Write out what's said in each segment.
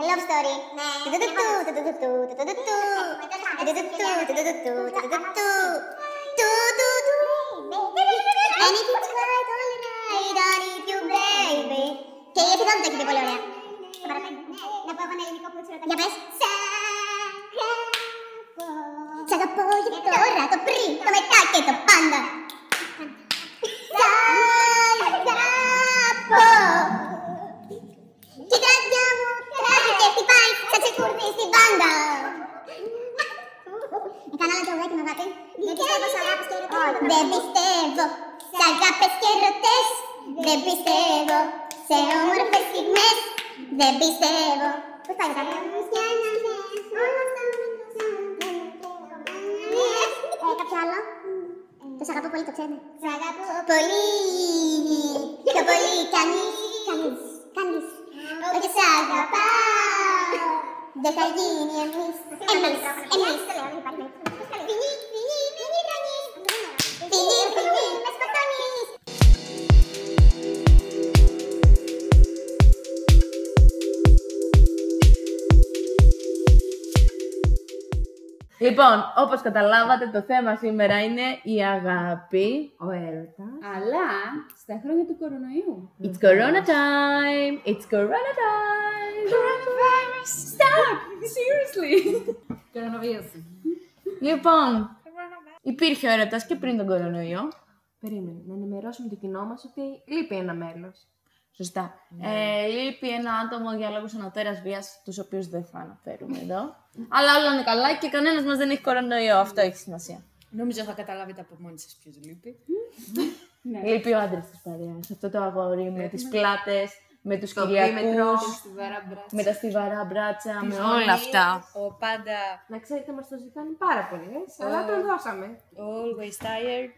Love story. KFC தான் தக்கிட்டு போல சகப்போ இப்போ ரகப்பரி தொமைட்டா கேட்ட பாந்தா πάντα. Έκανα άλλο τραγουδάκι με αγάπη. Δεν πιστεύω σε αγάπης και ερωτές. Δεν πιστεύω σε αγάπες και ερωτές. Δεν πιστεύω σε όμορφες στιγμές. Δεν πιστεύω. Πώς πάει τα Ε, κάποιο άλλο; Το σ' αγαπώ πολύ, το ξέρετε. Σ' αγαπώ πολύ. Πιο πολύ κανείς. Κανείς. Κανείς. Όχι σ' αγαπάω. Δεν θα γίνει εμείς. Εμείς. Εμείς. Φιλί, Λοιπόν, όπως καταλάβατε, το θέμα σήμερα είναι η αγάπη. Ο έρωτας. Αλλά στα χρόνια του κορονοϊού. It's Corona time! It's Corona time! Stop! Seriously! Κορονοβίωση. Λοιπόν, υπήρχε ο έρωτας και πριν τον κορονοϊό. Περίμενε, να ενημερώσουμε το κοινό μας ότι λείπει ένα μέλος. Σωστά. Ε, λείπει ένα άτομο για λόγους ανωτέρας βίας, τους οποίους δεν θα αναφέρουμε εδώ. Αλλά όλα είναι καλά και κανένας μας δεν έχει κορονοϊό. Αυτό έχει σημασία. Νομίζω θα καταλάβετε από μόνοι σας ποιος λείπει. Λείπει ο άντρας της παρέας. Αυτό το αγόρι με τις πλάτες, με τους Το δίμετρο. κυριακούς, Στιβαρά μπράτσα. με τα στιβαρά μπράτσα, με Φωνή, όλα αυτά. Ο πάντα Να ξέρετε, μας το ζητάνε πάρα πολύ, ε, αλλά τον δώσαμε. always tired.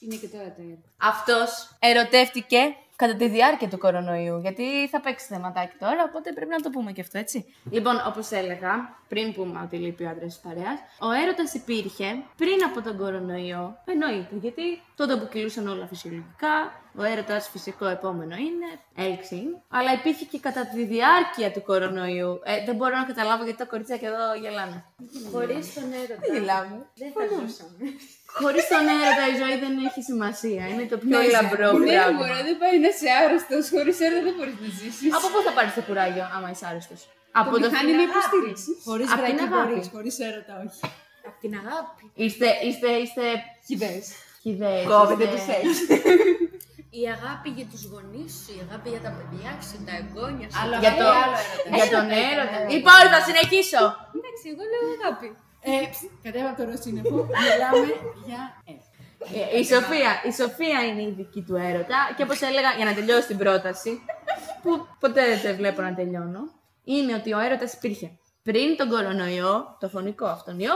Είναι και τώρα tired. Αυτός ερωτεύτηκε κατά τη διάρκεια του κορονοϊού, γιατί θα παίξει θεματάκι τώρα, οπότε πρέπει να το πούμε και αυτό, έτσι. Λοιπόν, όπως έλεγα, πριν πούμε ότι λείπει ο άντρας της παρέας, ο έρωτας υπήρχε πριν από τον κορονοϊό, εννοείται, γιατί τότε που κυλούσαν όλα φυσιολογικά, ο έρωτας φυσικό επόμενο είναι, έλξη, αλλά υπήρχε και κατά τη διάρκεια του κορονοϊού. Ε, δεν μπορώ να καταλάβω γιατί τα κορίτσια εδώ γελάνε. Χωρίς τον έρωτα. Δεν γελάμε. Δεν θα ζούσαμε. Χωρίς τον έρωτα η ζωή δεν έχει σημασία. Είναι το πιο λαμπρό Ναι, πράγμα. μωρέ, δεν πάει να είσαι άρρωστος. Χωρίς έρωτα δεν μπορείς να ζήσεις. Από πού θα πάρεις το κουράγιο, άμα είσαι άρρωστος; Από Το μηχάνημα φιλ- υποστήριξης. Χωρίς Απ' την βρακή αγάπη. μπορείς, χωρίς έρωτα όχι. Απ' την αγάπη. Είστε, είστε, είστε Χιδές. χιδέες. Κόβει, είστε- δεν τους έχεις. Η αγάπη για τους γονείς σου, η αγάπη για τα παιδιά σου, τα εγγόνια σου. Άλλο Για, αγάπη, το, άλλο έρωτα. για τον έρωτα. Λοιπόν, θα συνεχίσω. Εντάξει, εγώ λέω αγάπη. Ε, ψ, κατέβα από το ρωσίνεφο, μιλάμε για έρωτα. Ε, η, Σοφία, η Σοφία είναι η δική του έρωτα και όπως έλεγα, για να τελειώσει την πρόταση, που ποτέ δεν βλέπω να τελειώνω, είναι ότι ο έρωτας υπήρχε πριν τον κορονοϊό, το φωνικό αυτόν ιό,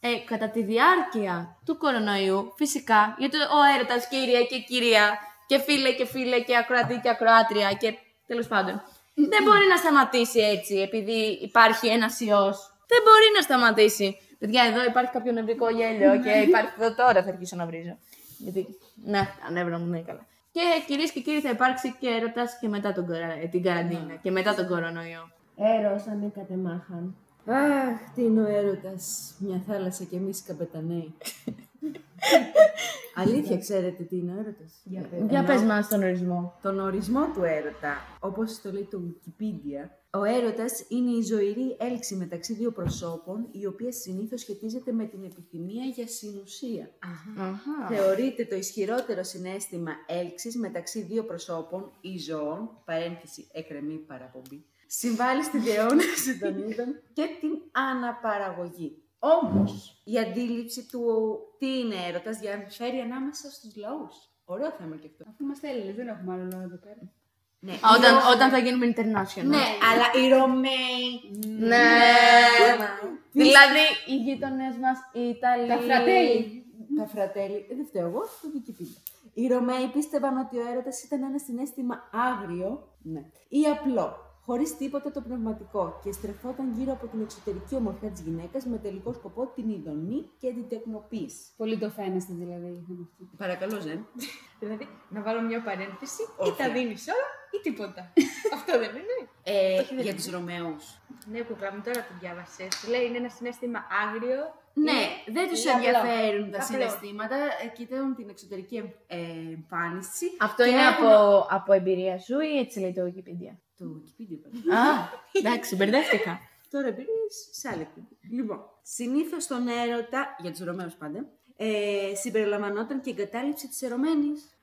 ε, κατά τη διάρκεια του κορονοϊού, φυσικά, γιατί ο έρωτας κύριε και κυρία και φίλε και φίλε και ακροατή και ακροάτρια και τέλος πάντων, δεν μπορεί να σταματήσει έτσι επειδή υπάρχει ένας ιός. Δεν μπορεί να σταματήσει. Παιδιά, εδώ υπάρχει κάποιο νευρικό γέλιο και υπάρχει εδώ τώρα θα αρχίσω να βρίζω. Γιατί, ναι, τα νεύρα μου δεν είναι καλά. Και κυρίες και κύριοι, θα υπάρξει και έρωτας και μετά τον, κορα- ε, την καραντίνα και μετά τον κορονοϊό. Έρος αν κατεμάχαν. Αχ, τι είναι ο έρωτας, μια θάλασσα και εμείς καπεταναίοι. Αλήθεια, ξέρετε τι είναι ο έρωτας; Για πες μας τον ορισμό. Τον ορισμό του έρωτα, όπως το λέει το Wikipedia, ο έρωτας είναι η ζωηρή έλξη μεταξύ δύο προσώπων, η οποία συνήθως σχετίζεται με την επιθυμία για συνουσία. Θεωρείται το ισχυρότερο συνέστημα έλξης μεταξύ δύο προσώπων ή ζώων, παρένθεση εκρεμή παραπομπή, συμβάλλει στη διαιώνιση των είδων και την αναπαραγωγή. Όμως, η αντίληψη του τι είναι έρωτας διαφέρει ανάμεσα στους λαούς. Ωραίο θέμα και αυτό. Αφού είμαστε Έλληνες, δεν έχουμε άλλο λόγο εδώ πέρα. Ναι, Όταν, οι Ρο- όταν θα γίνουμε international. Ναι, αλλά οι Ρωμαίοι. Ναι. δηλαδή, οι γείτονε μας, οι Ιταλοί. Τα φρατέλη. Τα φρατέλη. Ε, Δεν φταίω εγώ, το Wikipedia. Οι Ρωμαίοι πίστευαν ότι ο έρωτας ήταν ένα συνέστημα άγριο ναι, ή απλό. Χωρίς τίποτα το πνευματικό και στρεφόταν γύρω από την εξωτερική ομορφιά της γυναίκας με τελικό σκοπό την ειδονή και την τεκνοποίηση. Πολύ το φαίνεστε δηλαδή. Παρακαλώ, Ζεν. Δηλαδή, να βάλω μια παρένθεση, Όχι. ή τα δίνεις όλα ή τίποτα. Αυτό δεν είναι. Ε, Όχι, δεν για είναι. τους Ρωμαίους. Ναι, κούκλα μου τώρα το διάβασες. Λέει είναι ένα συνέστημα άγριο. Ναι, είναι- δεν τους είναι απλό. ενδιαφέρουν τα Απλό. συναισθήματα, ε, κοιτάζουν την εξωτερική εμ- ε, εμφάνιση. Αυτό Και είναι έχουν- από, από εμπειρία σου ή έτσι λέει το Wikipedia; Το Wikipedia είπα. Α, εντάξει, μπερδεύτηκα. Τώρα εμπειρίε σε άλλη εκπομπή. Λοιπόν, συνήθως στον έρωτα, για τους Ρωμαίους πάντα, ε, συμπεριλαμβανόταν και η εγκατάλειψη της ερωμένης.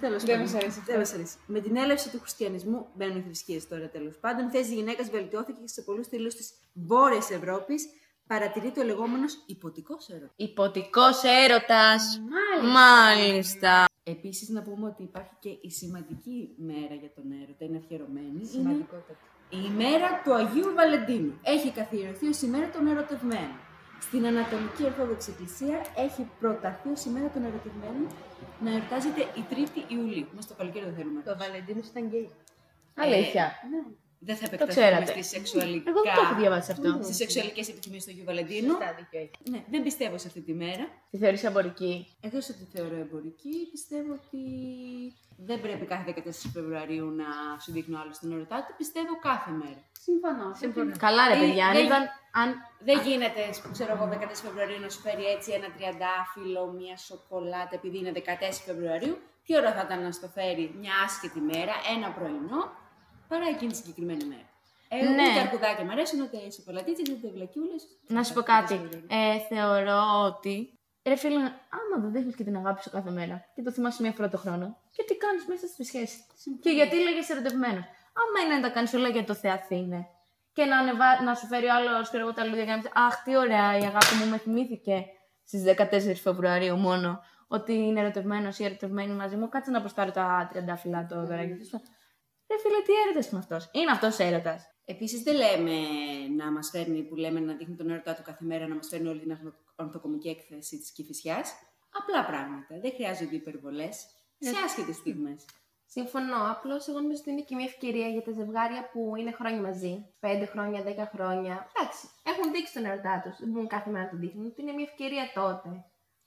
Τέλος Δεν πάντων. μας αρέσει αυτό. Δεν μας αρέσει. Με την έλευση του χριστιανισμού, μπαίνουν οι θρησκείες τώρα τέλος πάντων, η θέση της γυναίκας βελτιώθηκε και σε πολλούς τυλού της Βόρειας Ευρώπης παρατηρείται ο λεγόμενος υποτικός έρωτας. Υποτικός έρωτας. Μάλιστα. Επίσης, να πούμε ότι υπάρχει και η σημαντική μέρα για τον έρωτα, είναι αφιερωμένη. Είναι Σημαντικότατο. η ημέρα του Αγίου Βαλεντίνου. Έχει καθιερωθεί ως ημέρα των ερωτευμένων. Στην Ανατολική Ορθόδοξη Εκκλησία έχει προταθεί ως ημέρα των ερωτευμένων να εορτάζεται η 3η Ιουλίου. Μας το καλοκαίρι δεν θέλουμε. Το Βαλεντίνος ήταν γκέι. Αλήθεια. Δεν θα Το επεκταθούμε ξέρατε. στις σεξουαλικά. Εγώ δεν το έχω διαβάσει αυτό. Στις σεξουαλικές επιθυμίες του Αγίου Βαλεντίνου. Σωστά, δίκιο έχεις. Ναι, δεν πιστεύω σε αυτή τη μέρα. Τη θεωρείς εμπορική; Εκτό ότι θεωρώ εμπορική, πιστεύω ότι δεν πρέπει κάθε 14 Φεβρουαρίου να σου δείχνει ο άλλο τον ερωτά του. Πιστεύω κάθε μέρα. Συμφωνώ. Συμφωνώ. Καλά ρε Ε, παιδιά, αν δεν- ήταν... Αν... Δεν γίνεται, ξέρω εγώ, 14 Φεβρουαρίου να σου φέρει έτσι ένα τριαντάφυλλο, μια σοκολάτα, επειδή είναι 14 Φεβρουαρίου. Τι ώρα θα ήταν να σου το φέρει μια άσχετη μέρα, ένα πρωινό, παρά εκείνη τη συγκεκριμένη μέρα. Ε, Ναι. Ούτε αρκουδάκια μου αρέσουν, ούτε οι σοκολατίτσες, ούτε βλακιούλες. Να σου πω κάτι. Ε, θεωρώ ότι. Ρε φίλε, άμα δεν δείχνει και την αγάπη σου κάθε μέρα και το θυμάσαι μία φορά το χρόνο, και τι κάνεις μέσα στη σχέση. Και γιατί λέγε ερωτευμένο; Άμα είναι να τα κάνεις όλα για το Θεαθήνε και να, ανεβα... να σου φέρει ο άλλο ξέρω εγώ, τα λουλούδια και να πεις Αχ, τι ωραία, η αγάπη μου με θυμήθηκε στις 14 Φεβρουαρίου μόνο ότι είναι ερωτευμένος ή ερωτευμένη μαζί μου. Κάτσε να προστάρω τα τριαντάφυλλα το δωράκι. Ρε φίλε, τι έρωτα είναι αυτός; Είναι αυτός έρωτα. Επίσης, δεν λέμε να μας φέρνει που λέμε να δείχνει τον ερωτά του κάθε μέρα, να μας φέρνει όλη την ορθο- ορθοκομική έκθεση της κυφισιά. Απλά πράγματα. Δεν χρειάζονται υπερβολές σε άσχετες στιγμές. Συμφωνώ. Απλώς εγώ νομίζω ότι είναι και μια ευκαιρία για τα ζευγάρια που είναι χρόνια μαζί. 5 χρόνια, 10 χρόνια. Εντάξει, έχουν δείξει τον ερωτά τους. Δεν μπορούν κάθε μέρα να το δείχνουν. Ότι είναι μια ευκαιρία τότε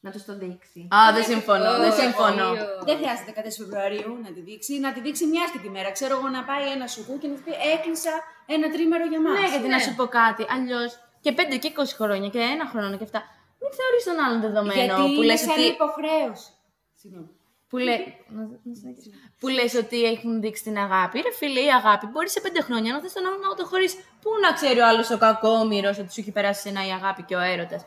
να του το δείξει. Α, δεν συμφωνώ. Δεν συμφωνώ. Δεν χρειάζεται 14 Φεβρουαρίου να τη δείξει, να τη δείξει μια άσχετη μέρα. Ξέρω εγώ να πάει ένα σουκού και να του πει Έκλεισα ένα τρίμερο για μας. Ναι, γιατί να σου πω κάτι. Αλλιώς και 5 και 20 χρόνια και ένα χρόνο και αυτά. Μην θεωρείς τον άλλον δεδομένο Γιατί που είναι λες σαν ότι. υποχρέωση. Συγγνώμη. Που, λέ... να- να συνεχίσω. που λες ότι έχουν δείξει την αγάπη. Ρε φίλε, η αγάπη μπορεί σε πέντε χρόνια να θες τον άλλον να το χωρίσει. Πού να ξέρει ο άλλος ο κακόμοιρος ότι σου έχει περάσει ένα η αγάπη και ο έρωτας.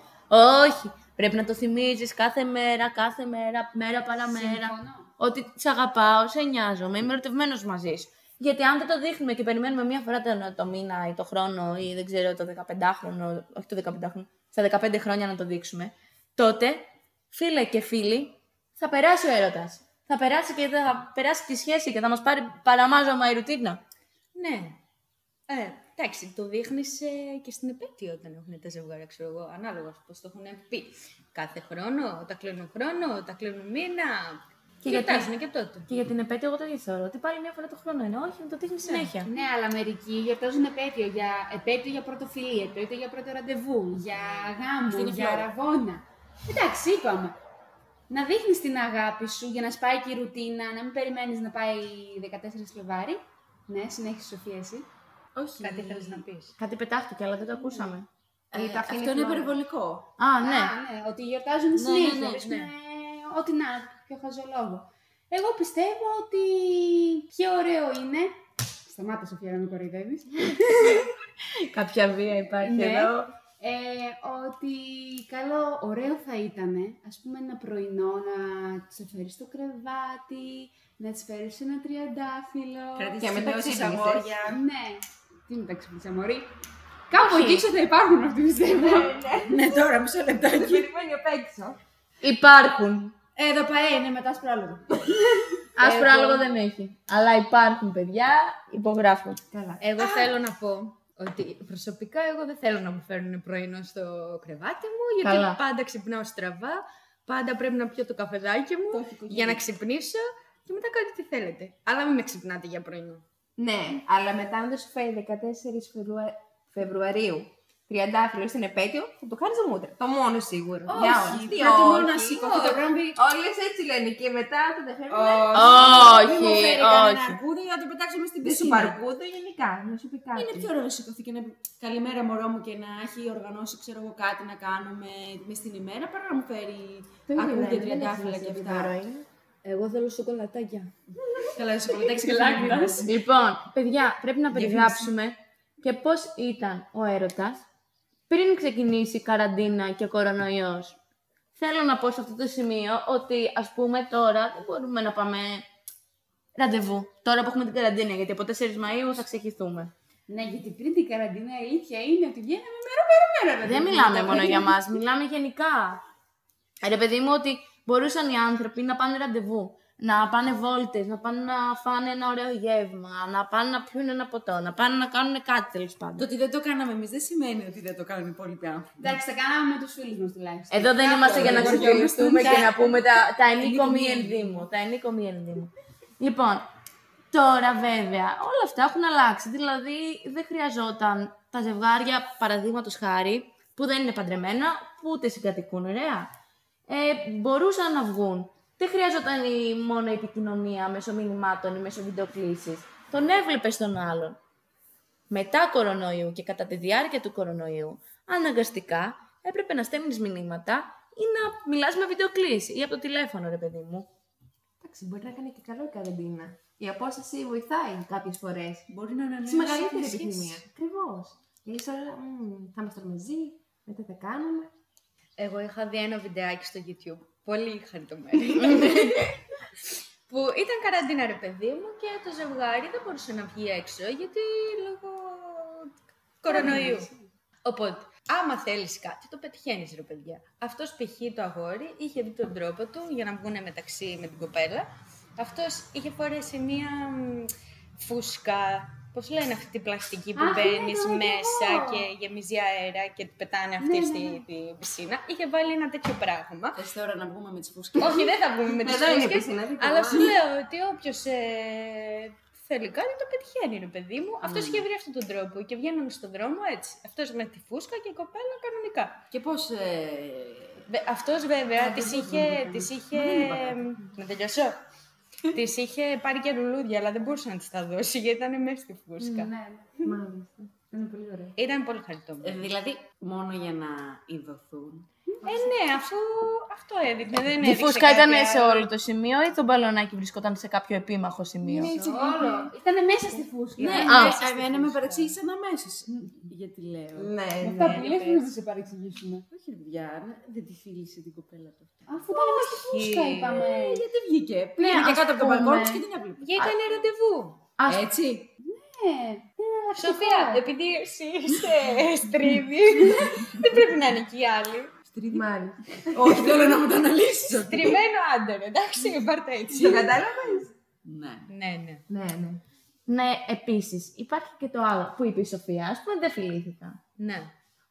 Όχι. Πρέπει να το θυμίζεις κάθε μέρα, κάθε μέρα, μέρα παραμέρα. Ότι σε αγαπάω, σε νοιάζομαι, είμαι ερωτευμένος μαζί σου. Γιατί αν δεν το δείχνουμε και περιμένουμε μία φορά το, το μήνα ή το χρόνο ή δεν ξέρω το 15χρονο, όχι το 15χρονο, στα 15 χρόνια να το δείξουμε, τότε φίλε και φίλοι θα περάσει ο έρωτας. Θα περάσει και θα περάσει τη σχέση και θα μας πάρει παραμάζωμα η ρουτίνα. Ναι. Ε, εντάξει, το δείχνεις και στην επέτειο όταν έχουν τα ζευγάρια, ξέρω εγώ, ανάλογα πώς το έχουν πει. Κάθε χρόνο, όταν κλείνουν χρόνο, όταν κλείνουν μήνα. Και Και γιατί- γιορτάζουν και τότε. Και για την επέτειο, εγώ το ίδιο θεωρώ ότι πάλι μία φορά το χρόνο είναι. Όχι, να το δείχνεις συνέχεια. Ναι, αλλά μερικοί γιορτάζουν επέτειο για, επέτειο για πρωτοφιλή, επέτειο για πρώτο ραντεβού, για γάμο, Αυτή είναι η για φλόγα. ραβόνα. Εντάξει, είπαμε. Να δείχνεις την αγάπη σου για να σπάει και η ρουτίνα, να μην περιμένεις να πάει 14 Φλεβάρι. Ναι, συνέχισε Σοφία εσύ. Όχι. Κάτι ήθελε να πεις. Κάτι πετάχτηκε, αλλά δεν το ακούσαμε. Ε, Ή τα αφήνεις αυτό είναι φλόγα. υπερβολικό. Α, ναι. Α, ναι, ότι γιορτάζουν ναι, συνέχεια. ναι, ας πούμε, ναι. Ό,τι να, πιο χαζολόγο. Εγώ πιστεύω ότι πιο ωραίο είναι. Σταμάτα, Σοφία, να με κοροϊδεύεις. Κάποια βία υπάρχει Ναι. εδώ. Ε, ότι καλό, ωραίο θα ήταν, ας πούμε, ένα πρωινό να τις φέρει στο κρεβάτι, να τις φέρεις ένα τριαντάφυλλο. Κρατήσεις μετά σημειώσεις ξύπνησες. αγόρια. Ναι. Τι μετά ξυπνήσα, μωρή; Κάπου εκεί έξω θα υπάρχουν αυτοί, πιστεύω. Ναι, τώρα μισό λεπτάκι. Περιμένει απ' έξω. Υπάρχουν. Εδώ πάει, είναι μετά σπράλογο. Άσπρο άλογο δεν έχει. Αλλά υπάρχουν παιδιά, υπογράφω. Καλά. Εγώ θέλω να πω ότι προσωπικά εγώ δεν θέλω να μου φέρουν πρωινό στο κρεβάτι μου, γιατί Καλά. πάντα ξυπνάω στραβά, πάντα πρέπει να πιω το καφεδάκι μου για να ξυπνήσω και μετά κάνετε τι θέλετε. Αλλά μην με ξυπνάτε για πρωινό. Ναι, αλλά μετά αν δεν σου φέρει 14 Φεβρουα- Φεβρουαρίου τριαντάφυλλο στην επέτειο, θα το κάνεις μούτρα. Το μόνο σίγουρο. Όχι, Για όλες. Τι πρέπει μόνο όχι, να σηκωθεί το όχι. γράμμι. Όλες έτσι λένε και μετά θα τα φέρουν. Όχι, Μην μου φέρει κανένα όχι. αρκούδι να το πετάξουμε στην Δεν σου πισίνα. παρκούδο γενικά, να σου πει κάτι. Είναι πιο ωραίο να σηκωθεί και να πει Καλημέρα, μωρό μου, και να έχει οργανώσει ξέρω εγώ, κάτι να κάνουμε μες στην ημέρα παρά να μου φέρει Το ίδιο αρκούδια, λένε, δεν τριαντάφυλλα έχει και σημασία τι αυτά. Δώρο είναι. Εγώ θέλω σοκολατάκια. Καλά, σοκολατάκι και λάκτα. Λοιπόν, παιδιά, πρέπει να περιγράψουμε και πώς ήταν ο έρωτας πριν ξεκινήσει η καραντίνα και ο κορονοϊός. Θέλω να πω σε αυτό το σημείο ότι ας πούμε τώρα δεν μπορούμε να πάμε ραντεβού. Τώρα που έχουμε την καραντίνα, γιατί από 4 Μαΐου θα ξεχυθούμε. Ναι, γιατί πριν την καραντίνα η αλήθεια είναι ότι βγαίναμε μέρα μέρα μέρα. ρε Δεν παιδί μου, μιλάμε τα μόνο παιδιά. για μας, μιλάμε γενικά. Ε, Ρε παιδί μου ότι μπορούσαν οι άνθρωποι να πάνε ραντεβού, να πάνε βόλτες, να πάνε να φάνε ένα ωραίο γεύμα, να πάνε να πιούν ένα ποτό, να πάνε να κάνουν κάτι τέλος πάντων. Το ότι δεν το κάναμε εμείς δεν σημαίνει ότι δεν το κάνουν οι υπόλοιποι άνθρωποι. Εντάξει, τα κάναμε με τους φίλους μας τουλάχιστον. Εδώ δεν είμαστε για να εγώ ξεφυλιστούμε και και να πούμε τα, τα ενίκο μη ενίκο μη ενδύμου. Τα ενίκο μη ενδύμου. Λοιπόν, τώρα βέβαια όλα αυτά έχουν αλλάξει. Δηλαδή δεν χρειαζόταν τα ζευγάρια, παραδείγματος χάρη, που δεν είναι παντρεμένα, που ούτε συγκατοικούν, ωραία. Ε, μπορούσαν να βγουν. Δεν χρειαζόταν η, μόνο η επικοινωνία μέσω μηνυμάτων ή μέσω βιντεοκλήσης. Τον έβλεπε τον άλλον. Μετά κορονοϊού και κατά τη διάρκεια του κορονοϊού, αναγκαστικά έπρεπε να στέλνεις μηνύματα ή να μιλάς με βιντεοκλήση ή από το τηλέφωνο, ρε παιδί μου. Εντάξει, μπορεί να κάνει και καλό η καραντίνα. Η απόσταση βοηθάει κάποιες φορές. Μπορεί να ανανεώσει Στη μεγαλύτερη τις σχέσεις. επιθυμία. Ακριβώς. Γιατί τώρα μμ, θα είμαστε όλοι μαζί, μετά θα κάνουμε. Εγώ είχα δει ένα βιντεάκι στο YouTube. Πολύ χαριτωμένο. που ήταν καραντίνα ρε παιδί μου και το ζευγάρι δεν μπορούσε να βγει έξω γιατί λόγω κορονοϊού. Οπότε, άμα θέλεις κάτι, το πετυχαίνεις ρε παιδιά. Αυτός π.χ. το αγόρι είχε δει τον τρόπο του για να βγουν μεταξύ με την κοπέλα. Αυτός είχε φορέσει μία μ, φούσκα, πώς λένε αυτή την πλαστική που Αχ, ναι, μπαίνεις το είδα μέσα εγώ. και γεμίζει αέρα και πετάνε αυτή στη τη πισίνα. Είχε βάλει ένα τέτοιο πράγμα. Θες τώρα να βγούμε με τις φούσκες; Όχι, δεν θα βγούμε με τις Εδώ είναι η φούσκες, πισίνα, δίπλα. αλλά σου λέω ότι όποιος ε, θέλει κάτι το πετυχαίνει ρε παιδί μου. Αυτός είχε βρει αυτόν τον τρόπο και βγαίνουν στον δρόμο έτσι. Αυτός με τη φούσκα και η κοπέλα κανονικά. Και πώς... Ε... Βε- Αυτός βέβαια της είχε, της είχε, να τελειώσω, της είχε πάρει και λουλούδια αλλά δεν μπορούσε να της τα δώσει γιατί ήταν μέσα στη φούσκα. Ναι, Μάλιστα. Είναι πολύ ωραίο. Ήταν πολύ χαριτωμένο. Ε, δηλαδή, μόνο για να ειδωθούν. Ε, ναι, αφού αυτό έδειχνε. Δεν Η έδειξε φούσκα κάτι ήταν άλλο. σε όλο το σημείο ή το μπαλονάκι βρισκόταν σε κάποιο επίμαχο σημείο; Όλο. Ήταν μέσα στη φούσκα. Ναι, Α. ναι, εμένα με παρεξήγησαν αμέσως. Γιατί λέω. ναι. Αυτά που λες δεν θα σε παρεξηγήσουμε. Όχι, ρε παιδιά, να- δεν τη φίλησε την κοπέλα του. Αφού ήταν μέσα στη φούσκα, είπαμε. Γιατί βγήκε. Πήγαινε και ας κάτω από το πούμε. μπαλκόνι της και την έβλεπε. Γιατί ήταν ραντεβού. Ας- Έτσι. Ναι, Σοφία, επειδή εσύ είσαι στρίβη, δεν πρέπει να είναι και οι άλλοι. Μάλιστα. Όχι, θέλω να μου το αναλύσεις. Τριμμένο άντερα, εντάξει, πάρτε έτσι. Το κατάλαβες. Ναι. Ναι, ναι. Ναι, ναι. Ναι, επίσης υπάρχει και το άλλο που είπε η Σοφία. Α πούμε, δεν φιλήθηκαν. Ναι.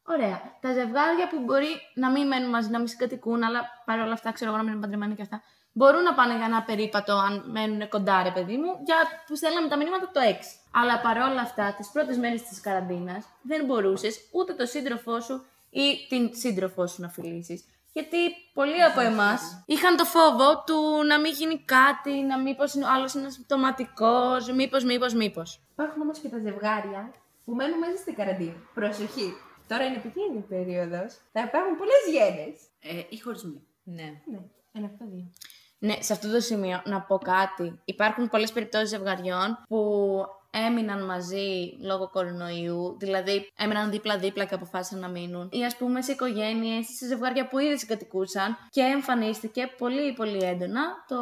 Ωραία. Τα ζευγάρια που μπορεί να μην μένουν μαζί, να μην συγκατοικούν, αλλά παρόλα αυτά ξέρω εγώ να μην είναι παντρεμένοι και αυτά. Μπορούν να πάνε για ένα περίπατο αν μένουν κοντά, ρε παιδί μου, για που στέλναμε τα μηνύματα το 6. Αλλά παρόλα αυτά, τις πρώτες μέρες της καραντίνας δεν μπορούσες ούτε το σύντροφό σου ή την σύντροφό σου να φιλήσεις. Γιατί πολλοί από εμάς είχαν το φόβο του να μην γίνει κάτι, να μήπως ο άλλος είναι συμπτωματικό, μήπως, μήπως, μήπως. Υπάρχουν όμως και τα ζευγάρια που μένουν μέσα στην καραντίνα. Προσοχή. Τώρα είναι επικίνδυνη περίοδος. Θα υπάρχουν πολλές γέννε. Ε, ή χωρισμοί. Ναι. Ναι, ένα αυτό δύο. Ναι, σε αυτό το σημείο να πω κάτι. Υπάρχουν πολλές περιπτώσεις ζευγαριών που έμειναν μαζί λόγω κορονοϊού, δηλαδή έμειναν δίπλα-δίπλα και αποφάσισαν να μείνουν. Ή ας πούμε σε οικογένειες, σε ζευγάρια που ήδη συγκατοικούσαν και εμφανίστηκε πολύ πολύ έντονα το,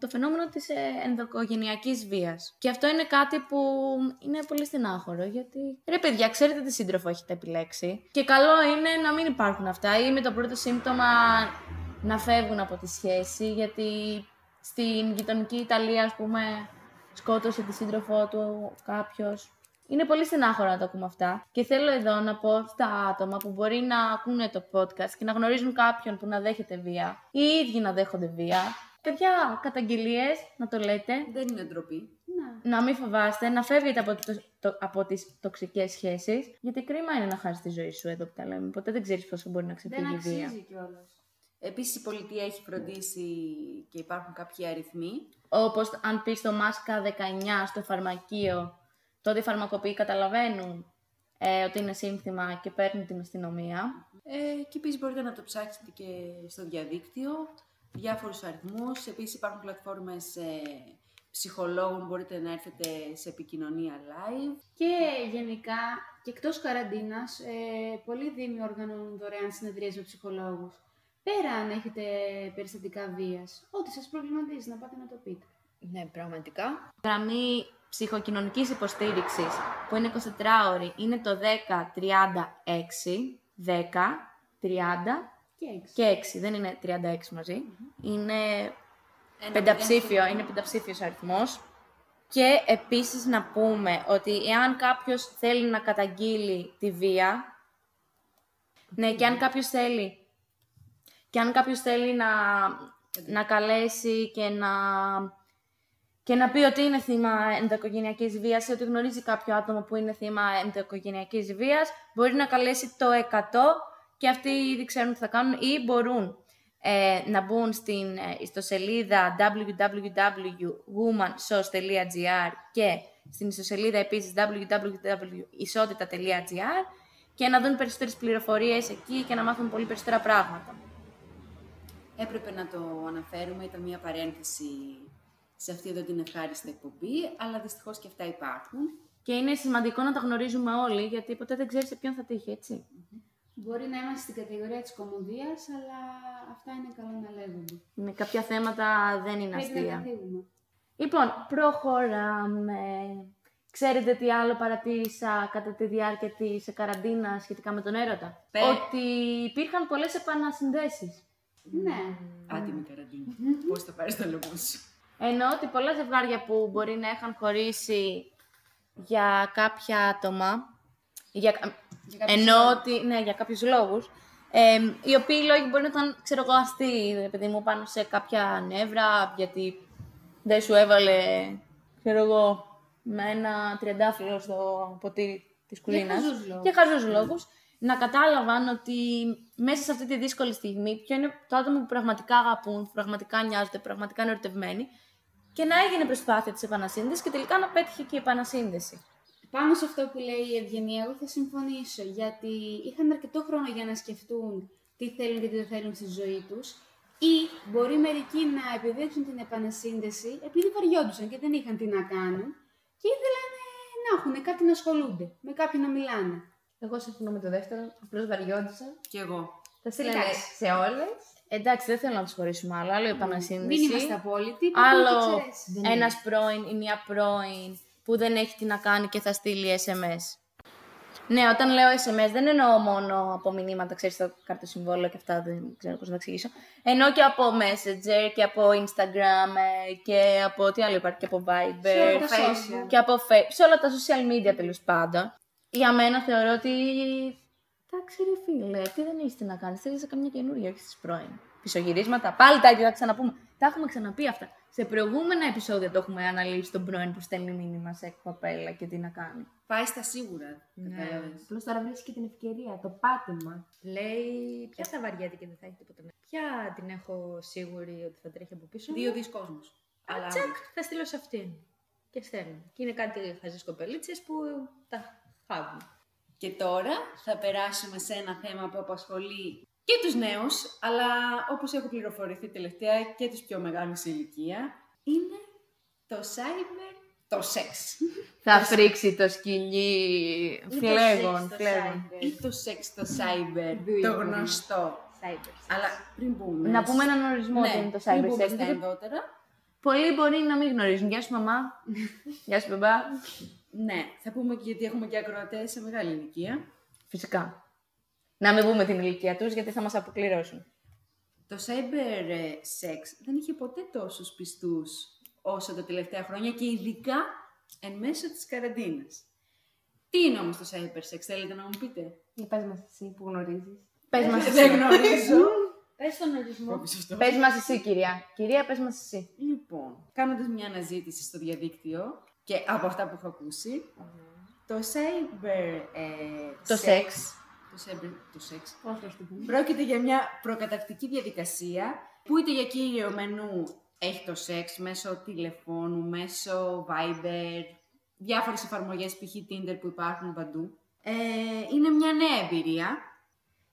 το φαινόμενο της ε, ενδοκογενειακής βίας. Και αυτό είναι κάτι που είναι πολύ στενάχωρο γιατί ρε παιδιά, ξέρετε τι σύντροφο έχετε επιλέξει; Και καλό είναι να μην υπάρχουν αυτά ή με το πρώτο σύμπτωμα να φεύγουν από τη σχέση, γιατί στην γειτονική Ιταλία, ας πούμε, σκότωσε τη σύντροφό του κάποιος. Είναι πολύ στενάχωρο να το ακούμε αυτά. Και θέλω εδώ να πω στα άτομα που μπορεί να ακούνε το podcast και να γνωρίζουν κάποιον που να δέχεται βία ή οι ίδιοι να δέχονται βία. παιδιά, καταγγελίες, να το λέτε. Δεν είναι ντροπή. Να. Να μην φοβάστε, να φεύγετε από, το, το- από τις τοξικές σχέσεις, γιατί κρίμα είναι να χάσεις τη ζωή σου εδώ που τα λέμε. Ποτέ δεν ξέρεις πόσο μπορεί να Δεν ξεφύγει η βία. αξίζει κιόλας. Επίσης η πολιτεία έχει φροντίσει και υπάρχουν κάποιοι αριθμοί. Όπως αν πεις το μάσκα 19 στο φαρμακείο, τότε οι φαρμακοποιοί καταλαβαίνουν ε, ότι είναι σύνθημα και παίρνουν την αστυνομία. Ε, και επίσης μπορείτε να το ψάξετε και στο διαδίκτυο, διάφορους αριθμούς. Επίσης υπάρχουν πλατφόρμες ε, ψυχολόγων, μπορείτε να έρθετε σε επικοινωνία live. Και γενικά, και εκτός καραντίνας, ε, πολλοί δήμοι οργανώνουν δωρεάν συνεδρίες με ψυχολόγους. Πέρα αν έχετε περιστατικά βίας, ό,τι σας προβληματίζει να πάτε να το πείτε. Ναι, πραγματικά. Γραμμή ψυχοκοινωνικής υποστήριξης που είναι 24 ώρη είναι το 10 36 10 30 Και έξι. και 6. Δεν είναι 36 μαζί. Είναι πενταψήφιο, είναι πενταψήφιος αριθμός. Και επίσης να πούμε ότι εάν κάποιος θέλει να καταγγείλει τη βία, ναι, και αν κάποιος θέλει, και αν κάποιος θέλει να, να καλέσει και να, και να πει ότι είναι θύμα ενδοοικογενειακής βίας ή ότι γνωρίζει κάποιο άτομο που είναι θύμα ενδοοικογενειακής βίας, μπορεί να καλέσει το 100 και αυτοί ήδη ξέρουν τι θα κάνουν ή μπορούν ε, να μπουν στην ε, ιστοσελίδα www.womansos.gr και στην ιστοσελίδα επίσης www.ισότητα.gr και να δουν περισσότερες πληροφορίες εκεί και να μάθουν πολύ περισσότερα πράγματα. Έπρεπε να το αναφέρουμε, ήταν μια παρένθεση σε αυτή εδώ την ευχάριστη εκπομπή, αλλά δυστυχώς και αυτά υπάρχουν. Και είναι σημαντικό να τα γνωρίζουμε όλοι, γιατί ποτέ δεν ξέρεις σε ποιον θα τύχει, έτσι. Μπορεί να είμαστε στην κατηγορία της κομμωδίας, αλλά αυτά είναι καλό να λέγονται. Με κάποια θέματα δεν είναι Πρέπει να τα αστεία. φύγουμε. Λοιπόν, προχωράμε. Ξέρετε τι άλλο παρατήρησα κατά τη διάρκεια της καραντίνας σχετικά με τον έρωτα; Πε. Ότι υπήρχαν πολλές επανασυνδέσεις. Ναι. Άτιμη καραντίνα. Πώς θα πάρεις το λόγο σου; Εννοώ ότι πολλά ζευγάρια που μπορεί να είχαν χωρίσει για κάποια άτομα, για... εννοώ ότι, ναι, για κάποιους λόγους, ε, οι οποίοι λόγοι μπορεί να ήταν, ξέρω εγώ, αστείοι, ρε παιδί μου, πάνω σε κάποια νεύρα, γιατί δεν σου έβαλε, ξέρω εγώ, με ένα τριαντάφυλλο στο ποτήρι της κουζίνας. χαζούς λόγους. Για χαζούς λόγους. Να κατάλαβαν ότι μέσα σε αυτή τη δύσκολη στιγμή, ποιο είναι το άτομο που πραγματικά αγαπούν, που πραγματικά νοιάζονται, πραγματικά είναι ερωτευμένοι, και να έγινε προσπάθεια της επανασύνδεσης και τελικά να πέτυχε και η επανασύνδεση. Πάνω σε αυτό που λέει η Ευγενία, εγώ θα συμφωνήσω, γιατί είχαν αρκετό χρόνο για να σκεφτούν τι θέλουν και τι δεν θέλουν στη ζωή τους ή μπορεί μερικοί να επιδείξουν την επανασύνδεση επειδή βαριόντουσαν και δεν είχαν τι να κάνουν και ήθελαν ε, να έχουν κάτι να ασχολούνται, με κάποιον να μιλάνε. Εγώ συμφωνώ με το δεύτερο, απλώς βαριόντουσα. Κι εγώ. Τα στείλανε Εντάξει. σε όλες. Εντάξει, δεν θέλω να τους χωρίσουμε άλλο. Άλλο η επανασύνδεση. Μην είμαστε απόλυτοι, υπάρχουν και Άλλο εξαιρέσεις. ένας πρώην ή μια πρώην που δεν έχει τι να κάνει και θα στείλει SMS. Ναι, όταν λέω SMS δεν εννοώ μόνο από μηνύματα, ξέρεις, το καρτοσυμβόλαιο και αυτά, δεν ξέρω πώς να εξηγήσω. Εννοώ και από Messenger και από Instagram ε, και από τι άλλο υπάρχει, και από Σε όλα Viber τα social. και από Facebook, σε όλα τα social media τέλος πάντων. Για μένα θεωρώ ότι. Εντάξει, ρε φίλε, τι δεν έχεις τι να κάνεις. Θέλεις σε καμιά καινούργια, όχι στι πρώην. Πισωγυρίσματα, πάλι τα ίδια θα ξαναπούμε. Τα έχουμε ξαναπεί αυτά. Σε προηγούμενα επεισόδια το έχουμε αναλύσει τον πρώην που στέλνει μήνυμα σε κοπέλα και τι να κάνει. Πάει στα σίγουρα. Κατάλαβες. Απλώς τώρα βρίσκει την ευκαιρία, το πάτημα. Λέει, ποια θα βαριέται και δεν θα έχει τίποτα να Ποια την έχω σίγουρη ότι θα τρέχει από πίσω. μου; Δύο δις κόσμος. Αλλά Τσακ, θα στείλω σε αυτήν. Και στέλνω. Και είναι κάτι χαζές κοπελίτσες που τα χάβουν. Και τώρα θα περάσουμε σε ένα θέμα που απασχολεί και τους νέους, αλλά όπως έχω πληροφορηθεί τελευταία και τους πιο μεγάλους σε ηλικία, είναι το cyber, το σεξ. Θα φρίξει το σκυλί Ή το φλέγον, σεξ στο φλέγον. cyber. Ή το σεξ, το cyber, Δύο το μπορεί. γνωστό. Cyber. Αλλά πριν πούμε... Να πούμε έναν ορισμό ναι, τι είναι το πριν cyber πούμε sex. στα γιατί ενδότερα, Πολλοί μπορεί να μην γνωρίζουν. Γεια σου, μαμά. Γεια σου, μπαμπά. Ναι, θα πούμε και γιατί έχουμε και ακροατές σε μεγάλη ηλικία. Φυσικά. Να μην πούμε την ηλικία τους γιατί θα μας αποκληρώσουν. Το cyber ε, sex δεν είχε ποτέ τόσους πιστούς όσο τα τελευταία χρόνια και ειδικά εν μέσω της καραντίνας. Τι είναι όμως το cyber sex, θέλετε να μου πείτε; Για πες μας εσύ που γνωρίζεις. Πες μας Δεν εσύ. γνωρίζω. Πες τον ορισμό. Κόβεις αυτό. Πες μας εσύ, κυρία. Κυρία, πες μας εσύ. Λοιπόν, κάνοντας μια αναζήτηση στο διαδίκτυο και από αυτά που έχω ακούσει, το cyber ε, Το σεξ. Το, cyber, το σεξ. Πρόκειται για μια προκατακτική διαδικασία που είτε για κύριο μενού έχει το σεξ μέσω τηλεφώνου, μέσω Viber, διάφορες εφαρμογές π.χ. Tinder που υπάρχουν παντού. Ε, είναι μια νέα εμπειρία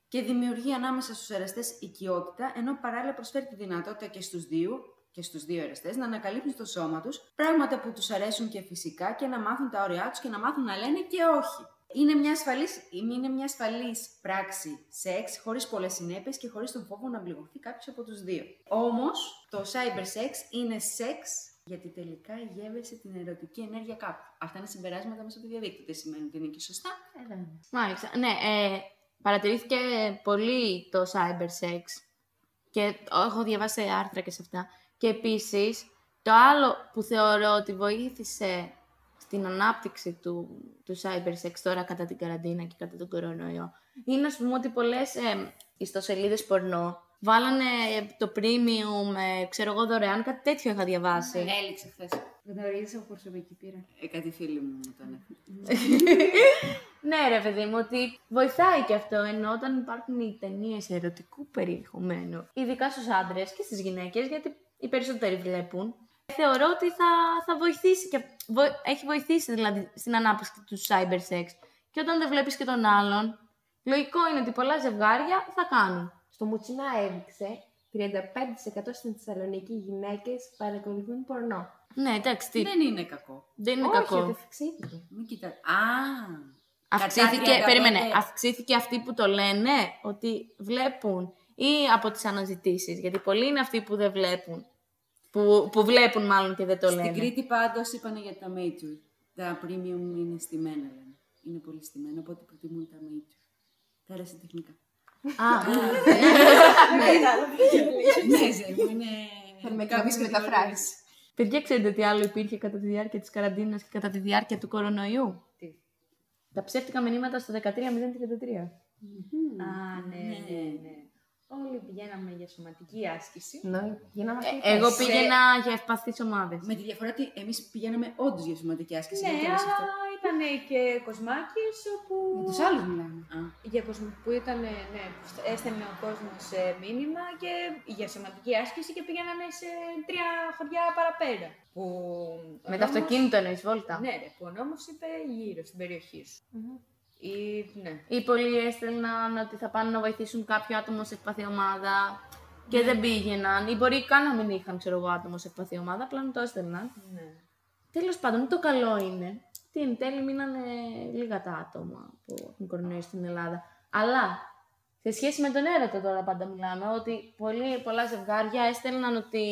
και δημιουργεί ανάμεσα στους εραστές οικειότητα, ενώ παράλληλα προσφέρει τη δυνατότητα και στους δύο, και στους δύο εραστές να ανακαλύψουν στο σώμα τους πράγματα που τους αρέσουν και φυσικά και να μάθουν τα όρια τους και να μάθουν να λένε και όχι. Είναι μια ασφαλής, είναι μια ασφαλής πράξη σεξ, χωρίς πολλές συνέπειες και χωρίς τον φόβο να πληγωθεί κάποιος από τους δύο. Όμως, το cyber sex είναι σεξ γιατί τελικά γεύεσαι την ερωτική ενέργεια κάποιου. Αυτά είναι συμπεράσματα μέσα από το διαδίκτυο. Δεν σημαίνει ότι είναι και σωστά. Μάλιστα. Ναι, ε, παρατηρήθηκε πολύ το cyber sex και έχω διαβάσει άρθρα και σε αυτά. Και επίσης, το άλλο που θεωρώ ότι βοήθησε στην ανάπτυξη του, του cyber sex τώρα κατά την καραντίνα και κατά τον κορονοϊό, είναι ας πούμε ότι πολλές ε, ιστοσελίδες πορνό βάλανε το premium, ε, ξέρω εγώ δωρεάν, κάτι τέτοιο είχα διαβάσει. Έληξε χθες. Γνωρίζει από προσωπική πείρα. Ε, κάτι φίλοι μου μου το ανέφερε. Ναι, ρε παιδί μου, ότι βοηθάει και αυτό. Ενώ όταν υπάρχουν οι ταινίες ερωτικού περιεχομένου, ειδικά στους άντρες και στις γυναίκες, γιατί οι περισσότεροι βλέπουν, θεωρώ ότι θα, θα βοηθήσει και βο- έχει βοηθήσει δηλαδή στην ανάπτυξη του cyber sex. Και όταν δεν βλέπεις και τον άλλον, λογικό είναι ότι πολλά ζευγάρια θα κάνουν. Στο Μουτσινά έδειξε 35% στην Θεσσαλονίκη γυναίκες παρακολουθούν πορνό. Ναι, εντάξει, τι, Δεν είναι κακό. δεν είναι Όχι, κακό. ότι αυξήθηκε. Μην κοιτά. Α! Αυξήθηκε, Κατά 35. περίμενε, αυξήθηκε αυτοί που το λένε ότι βλέπουν ή από τις αναζητήσεις, γιατί πολλοί είναι αυτοί που δεν βλέπουν, που, που βλέπουν μάλλον και δεν το Στην λένε. Κρήτη πάντως είπανε για τα major. Τα premium είναι στημένα, λένε. Είναι πολύ στημένα, οπότε προτιμούν τα major. Τα ερασιτεχνικά. Α, ναι, Ζε μου, είναι... Θέλουμε κάποιες κάποιες κατηγορίες. μεταφράσεις. παιδιά, ξέρετε τι άλλο υπήρχε κατά τη διάρκεια της καραντίνας και κατά τη διάρκεια του κορονοϊού; Τι; Τα ψεύτικα μηνύματα στο 13033. Α, ναι, ναι, ναι. Όλοι πηγαίναμε για σωματική άσκηση. Ναι, γίναμε αυτή Ε, Εγώ πήγαινα για ευπαθείς ομάδες. Με τη διαφορά ότι εμείς πηγαίναμε όντως για σωματική άσκηση. Ναι, δεν το λες αλλά αυτό. ήταν και κοσμάκες όπου... Για τους άλλους μιλάμε. Α, Για κοσμ... που ήταν, ναι, που έστελνε ο κόσμος ε, μήνυμα και για σωματική άσκηση και πήγαιναν σε τρία χωριά παραπέρα. Που ο Με το νόμος- αυτοκίνητο εννοείς βόλτα; Ναι, ρε, που ο νόμος είπε γύρω στην περιοχή σου. Ή, ναι. Ή πολλοί έστελναν ότι θα πάνε να βοηθήσουν κάποιο άτομο σε ευπαθή ομάδα και δεν πήγαιναν. Ή μπορεί καν να μην είχαν, ξέρω εγώ, άτομο σε ευπαθή ομάδα, απλά να το έστελναν. ναι. Τέλος πάντων, το καλό είναι ότι εν τέλει μείνανε λίγα τα άτομα που έχουν κορονοϊό στην Ελλάδα. Αλλά σε σχέση με τον έρωτα τώρα πάντα μιλάμε, ότι πολλοί, πολλά ζευγάρια έστελναν ότι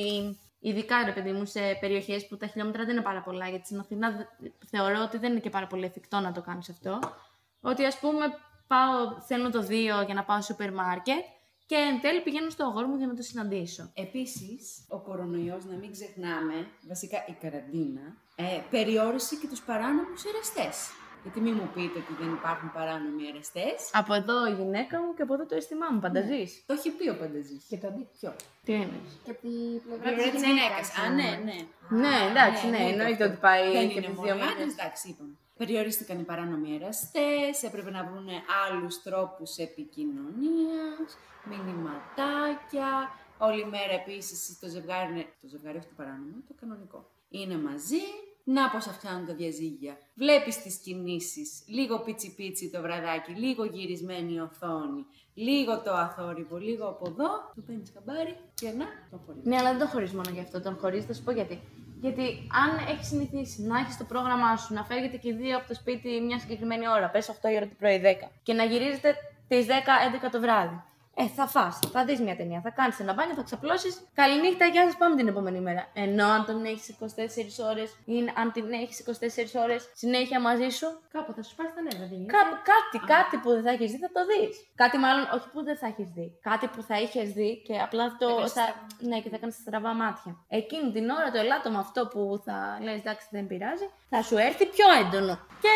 ειδικά ρε παιδί μου σε περιοχές που τα χιλιόμετρα δεν είναι πάρα πολλά, γιατί στην Αθήνα δε- θεωρώ ότι δεν είναι και πάρα πολύ εφικτό να το κάνεις αυτό. Ότι ας πούμε πάω, θέλω το δύο για να πάω στο σούπερ μάρκετ και εν τέλει πηγαίνω στο αγόρι μου για να το συναντήσω. Επίσης, ο κορονοϊός, να μην ξεχνάμε, βασικά η καραντίνα, ε, περιόρισε και τους παράνομους εραστές. Γιατί μην μου πείτε ότι δεν υπάρχουν παράνομοι εραστές. Από εδώ η γυναίκα μου και από εδώ το αίσθημά μου, φανταζείς. Το έχει πει ο Πανταζής. Και το αντίθετο. Τι εννοείς; Και από την πλευρά Πλευρά της της γυναίκας. γυναίκας. Α, ναι, ναι. Ναι, εντάξει, ναι, εννοείται εννοείται αυτό. ότι πάει Δεν και είναι τις μόνο δύο ένας, μέρες. εντάξει, είπαμε. Περιορίστηκαν οι παράνομοι εραστές, έπρεπε να βρουν άλλους τρόπους επικοινωνίας, μηνυματάκια. Όλη μέρα επίσης το ζευγάρι, είναι- το ζευγάρι όχι το παράνομο, το κανονικό. Είναι μαζί, να πως αυξάνουν τα διαζύγια. Βλέπεις τις κινήσεις, λίγο πίτσι πίτσι το βραδάκι, λίγο γυρισμένη η οθόνη, λίγο το αθόρυβο, λίγο από εδώ, το παίρνεις χαμπάρι και να το χωρίς. Ναι, αλλά δεν τον χωρίζεις μόνο γι' αυτό. Τον χωρίζεις, θα σου πω γιατί. Γιατί αν έχεις συνηθίσει να έχεις το πρόγραμμά σου, να φεύγετε και οι δύο από το σπίτι μια συγκεκριμένη ώρα, πες 8 η ώρα το πρωί, 10, και να γυρίζετε τις 10-11 το βράδυ. Ε, θα φας, θα δεις μια ταινία, θα κάνεις ένα μπάνιο, θα ξαπλώσεις. Καληνύχτα, γεια σας, πάμε την επόμενη μέρα. Ενώ αν τον έχεις 24 ώρες ή αν την έχεις 24 ώρες συνέχεια μαζί σου, Κάπου θα σου πάρει τα νεύρα, δεν είναι. Κάπου, κάτι, κάτι που δεν θα έχεις δει θα το δεις. Κάτι μάλλον, όχι που δεν θα έχεις δει. Κάτι που θα είχες δει και απλά το. Θα, ναι, και θα κάνεις στραβά μάτια. Εκείνη την ώρα το ελάττωμα αυτό που θα λες εντάξει δεν πειράζει, θα σου έρθει πιο έντονο. Και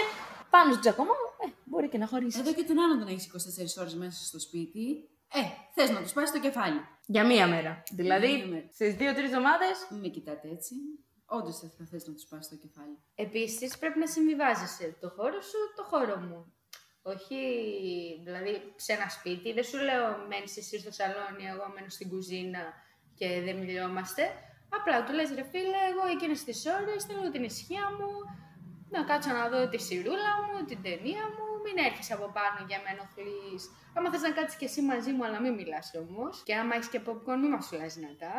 πάνω στο τζακωμό, ε, μπορεί και να χωρίσεις. Εδώ και τον άλλον τον έχεις 24 ώρες μέσα στο σπίτι Ε, θες να τους πάσει το κεφάλι. Για μία μέρα. Δηλαδή, μία μέρα. στις δύο-τρεις εβδομάδες. Μην με κοιτάτε έτσι. Όντως θα, θα θες να τους πάσει το κεφάλι. Επίσης πρέπει να συμβιβάζεσαι το χώρο σου, το χώρο μου. Όχι, δηλαδή σε ένα σπίτι, δεν σου λέω μένεις εσύ στο σαλόνι, εγώ μένω στην κουζίνα και δεν μιλιόμαστε. Απλά του λες ρε φίλε, εγώ εκείνες τις ώρες θέλω την ησυχία μου, να κάτσω να δω τη σιρούλα μου, την ταινία μου, μην έρχεσαι από πάνω για με ενοχλείς. Άμα θες να κάτσεις και εσύ μαζί μου, αλλά μην μιλάς όμως. Και άμα έχεις και popcorn, μην μας φυλάς δυνατά.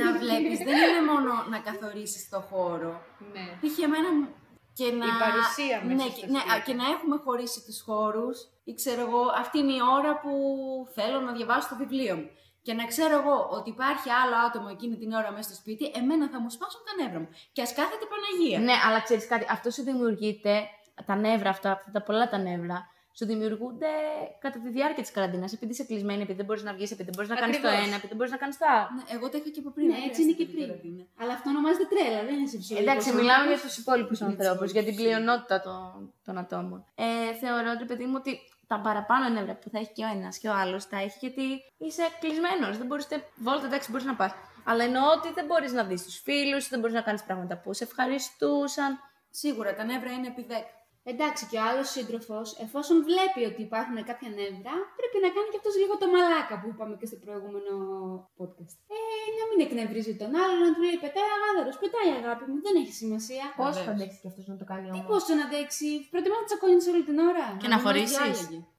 να βλέπεις, δεν είναι μόνο να καθορίσεις το χώρο. Ναι. Π.χ. εμένα μου- και να... παρουσία μέσα ναι, στο και- ναι, σπίτι. α, και να έχουμε χωρίσει τους χώρους ή ξέρω εγώ, αυτή είναι η ώρα που θέλω να διαβάσω το βιβλίο μου. Και να ξέρω εγώ ότι υπάρχει άλλο άτομο εκείνη την ώρα μέσα στο σπίτι, εμένα θα μου σπάσουν τα νεύρα μου. Και ας κάθεται Παναγία. Ναι, αλλά ξέρεις κάτι, αυτό σου δημιουργείται. Τα νεύρα αυτά, αυτά τα πολλά τα νεύρα, σου δημιουργούνται κατά τη διάρκεια της καραντίνας. Επειδή είσαι κλεισμένη, επειδή δεν μπορείς να βγεις, επειδή δεν μπορείς να κάνεις το Ακριβώς. ένα, επειδή δεν μπορείς να κάνεις το άλλο. Ναι, εγώ το είχα και από πριν. Ναι, δεν έτσι είναι χρειάζεται και την πριν. καραντίνα. Αλλά αυτό ονομάζεται τρέλα, δεν είναι σε φυσιολογικό. Εντάξει, σώμα. μιλάμε για τους υπόλοιπους Για ανθρώπους, τους για την υπόλοιπους, πλειονότητα των, των ατόμων. Ε, θεωρώ, ρε παιδί μου, ότι τα παραπάνω νεύρα που θα έχει και ο ένας και ο άλλος τα έχει γιατί είσαι κλεισμένος. Δεν μπορείς. Βόλτα, εντάξει, μπορείς να πας. Αλλά εννοώ ότι δεν μπορείς να δεις τους φίλους, δεν μπορείς να κάνεις πράγματα που σε ευχαριστούσαν. Σίγουρα τα νεύρα είναι επί 10. Εντάξει, και ο άλλος σύντροφος, εφόσον βλέπει ότι υπάρχουν κάποια νεύρα, πρέπει να κάνει και αυτός λίγο το μαλάκα που είπαμε και στο προηγούμενο podcast. Ε, να μην εκνευρίζει τον άλλον, να του λέει πετάει αγάδαρος, πετάει αγάπη μου, δεν έχει σημασία. Πόσο θα Βεβαίως. αντέξει και αυτός να το κάνει Τι όμως; πόσο να αντέξει, προτιμά να τσακώνει όλη την ώρα. Και να χωρίσει.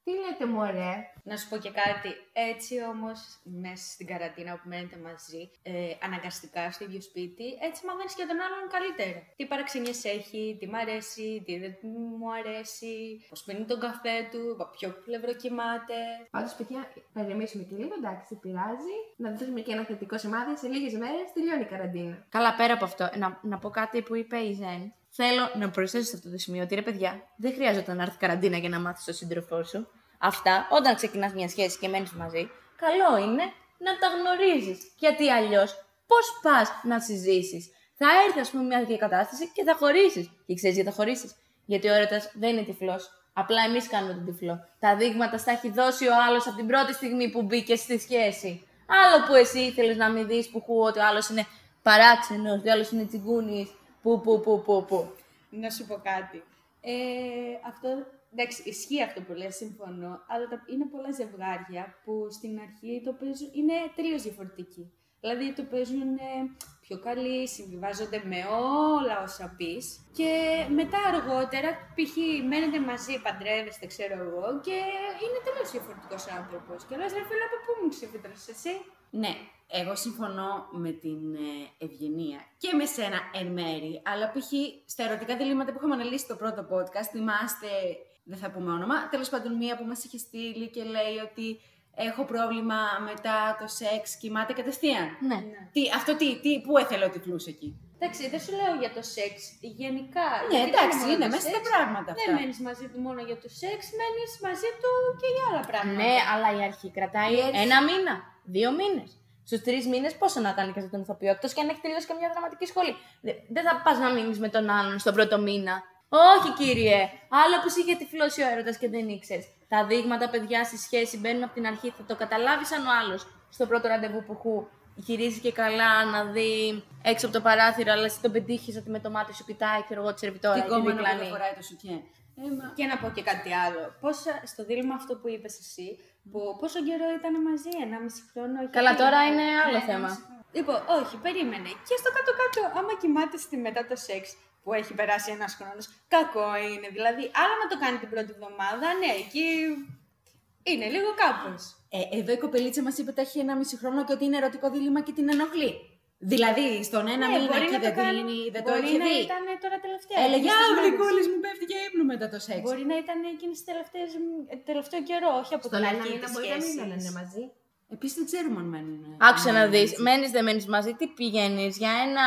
Τι λέτε, μωρέ; Να σου πω και κάτι. Έτσι όμως, μέσα στην καραντίνα που μένετε μαζί, ε, αναγκαστικά στο ίδιο σπίτι, έτσι μαθαίνεις και τον άλλον καλύτερα. Τι παραξενιές έχει, τι μ' αρέσει, τι δεν μου αρέσει, πώς πίνει τον καφέ του, από ποιο πλευρό κοιμάται. Πάντως, παιδιά, να ηρεμήσουμε και λίγο, εντάξει, δεν πειράζει. Να δώσουμε και ένα θετικό σημάδι. Σε λίγες μέρες τελειώνει η καραντίνα. Καλά, πέρα από αυτό, να, να πω κάτι που είπε η Ζεν. Θέλω να προσθέσω σε αυτό το σημείο ότι ρε παιδιά, δεν χρειάζεται να έρθει καραντίνα για να μάθεις τον σύντροφό σου. Αυτά, όταν ξεκινάς μια σχέση και μένεις μαζί, καλό είναι να τα γνωρίζεις. Γιατί αλλιώς, πώς πας να συζήσεις; Θα έρθει, ας πούμε, μια τέτοια κατάσταση και θα χωρίσεις. Και ξέρεις γιατί θα χωρίσεις; Γιατί ο έρωτας δεν είναι τυφλός. Απλά εμείς κάνουμε τον τυφλό. Τα δείγματα στα έχει δώσει ο άλλος από την πρώτη στιγμή που μπήκε στη σχέση. Άλλο που εσύ ήθελες να μην δεις που χου ότι ο άλλος είναι παράξενος, ότι ο άλλος είναι τσιγκούνης. Που, που, που, που, που. Να σου πω κάτι. Ε, αυτό, εντάξει, ισχύει αυτό που λες, συμφωνώ, αλλά τα, είναι πολλά ζευγάρια που στην αρχή το παίζουν, είναι τελείως διαφορετικοί. Δηλαδή το παίζουν ε, πιο καλοί, συμβιβάζονται με όλα όσα πεις και μετά αργότερα, π.χ. μένετε μαζί, παντρεύεστε, ξέρω εγώ, και είναι τελείως διαφορετικός άνθρωπος. Και λες, ρε φίλε, από πού μου ξεφύτρωσες εσύ; Ναι, εγώ συμφωνώ με την ε, Ευγενία και με σένα εν μέρη, αλλά π.χ. στα ερωτικά διλήμματα που είχαμε αναλύσει το πρώτο podcast, θυμάστε, δεν θα πούμε όνομα, τέλος πάντων μία που μας είχε στείλει και λέει ότι έχω πρόβλημα μετά το σεξ, κοιμάται κατευθείαν. Ναι. Τι, αυτό τι, τι, πού έθελε ο τυφλούς εκεί; Εντάξει, δεν σου λέω για το σεξ, γενικά. Ναι, γιατί εντάξει, δεν μόνο είναι το μέσα στα σεξ. πράγματα Δεν αυτά. μένεις μαζί του μόνο για το σεξ, μένεις μαζί του και για άλλα πράγματα. Ναι, αλλά η αρχή κρατάει ένα μήνα, δύο μήνες. Στους τρεις μήνες πόσο να κάνει και τον ηθοποιό, εκτός και αν έχει τελειώσει καμιά δραματική σχολή. Δε- Δεν θα πας να μείνεις με τον άλλον στον πρώτο μήνα. Όχι, κύριε. Άλλο που είχε τυφλώσει ο έρωτας και δεν ήξερες. Τα δείγματα, παιδιά, στη σχέση μπαίνουν από την αρχή. Θα το καταλάβεις αν ο άλλος στο πρώτο ραντεβού που χου γυρίζει και καλά να δει έξω από το παράθυρο, αλλά εσύ τον πετύχεις ότι με το μάτι σου κοιτάει, ξέρω εγώ, τη σερβιτόρα. Τι και κόμμα να διπλανή. δεν φοράει το σουτιέν. Ε, μα... Και να πω και κάτι άλλο. Πόσα, στο δίλημα αυτό που είπες εσύ, που πόσο καιρό ήταν μαζί, ένα μισή χρόνο. όχι Καλά, δύο. τώρα είναι άλλο Ναι, θέμα. ένα μισή χρόνο. Λοιπόν, όχι, περίμενε. Και στο κάτω-κάτω, άμα κοιμάται στη μετά το σεξ που έχει περάσει ένας χρόνος, κακό είναι. Δηλαδή, άλλο να το κάνει την πρώτη εβδομάδα, ναι, εκεί είναι λίγο κάπως. Ε, εδώ η κοπελίτσα μας είπε ότι έχει ένα μισή χρόνο και ότι είναι ερωτικό δίλημα και την ενοχλεί. Δηλαδή, στον ένα Ναι, μήνα μπορεί εκεί να δεν, το κάνει. δίνει, δεν το Μπορεί έχει να δει. ήταν τώρα τελευταία. Έλεγε εκείνες τις Α, μέρες». γλυκούλη μου πέφτει για ύπνο μετά το σεξ. Μπορεί να ήταν εκείνες τις τελευταίες τελευταίο καιρό, όχι από Στο την ένα αρχή μήνα της μπορεί να μην σχέσης. μένουν μαζί. Επίσης δεν ξέρουμε αν μένουν. Άκουσε να δεις. Μένεις, δεν μένεις μαζί, τι πηγαίνεις για ένα.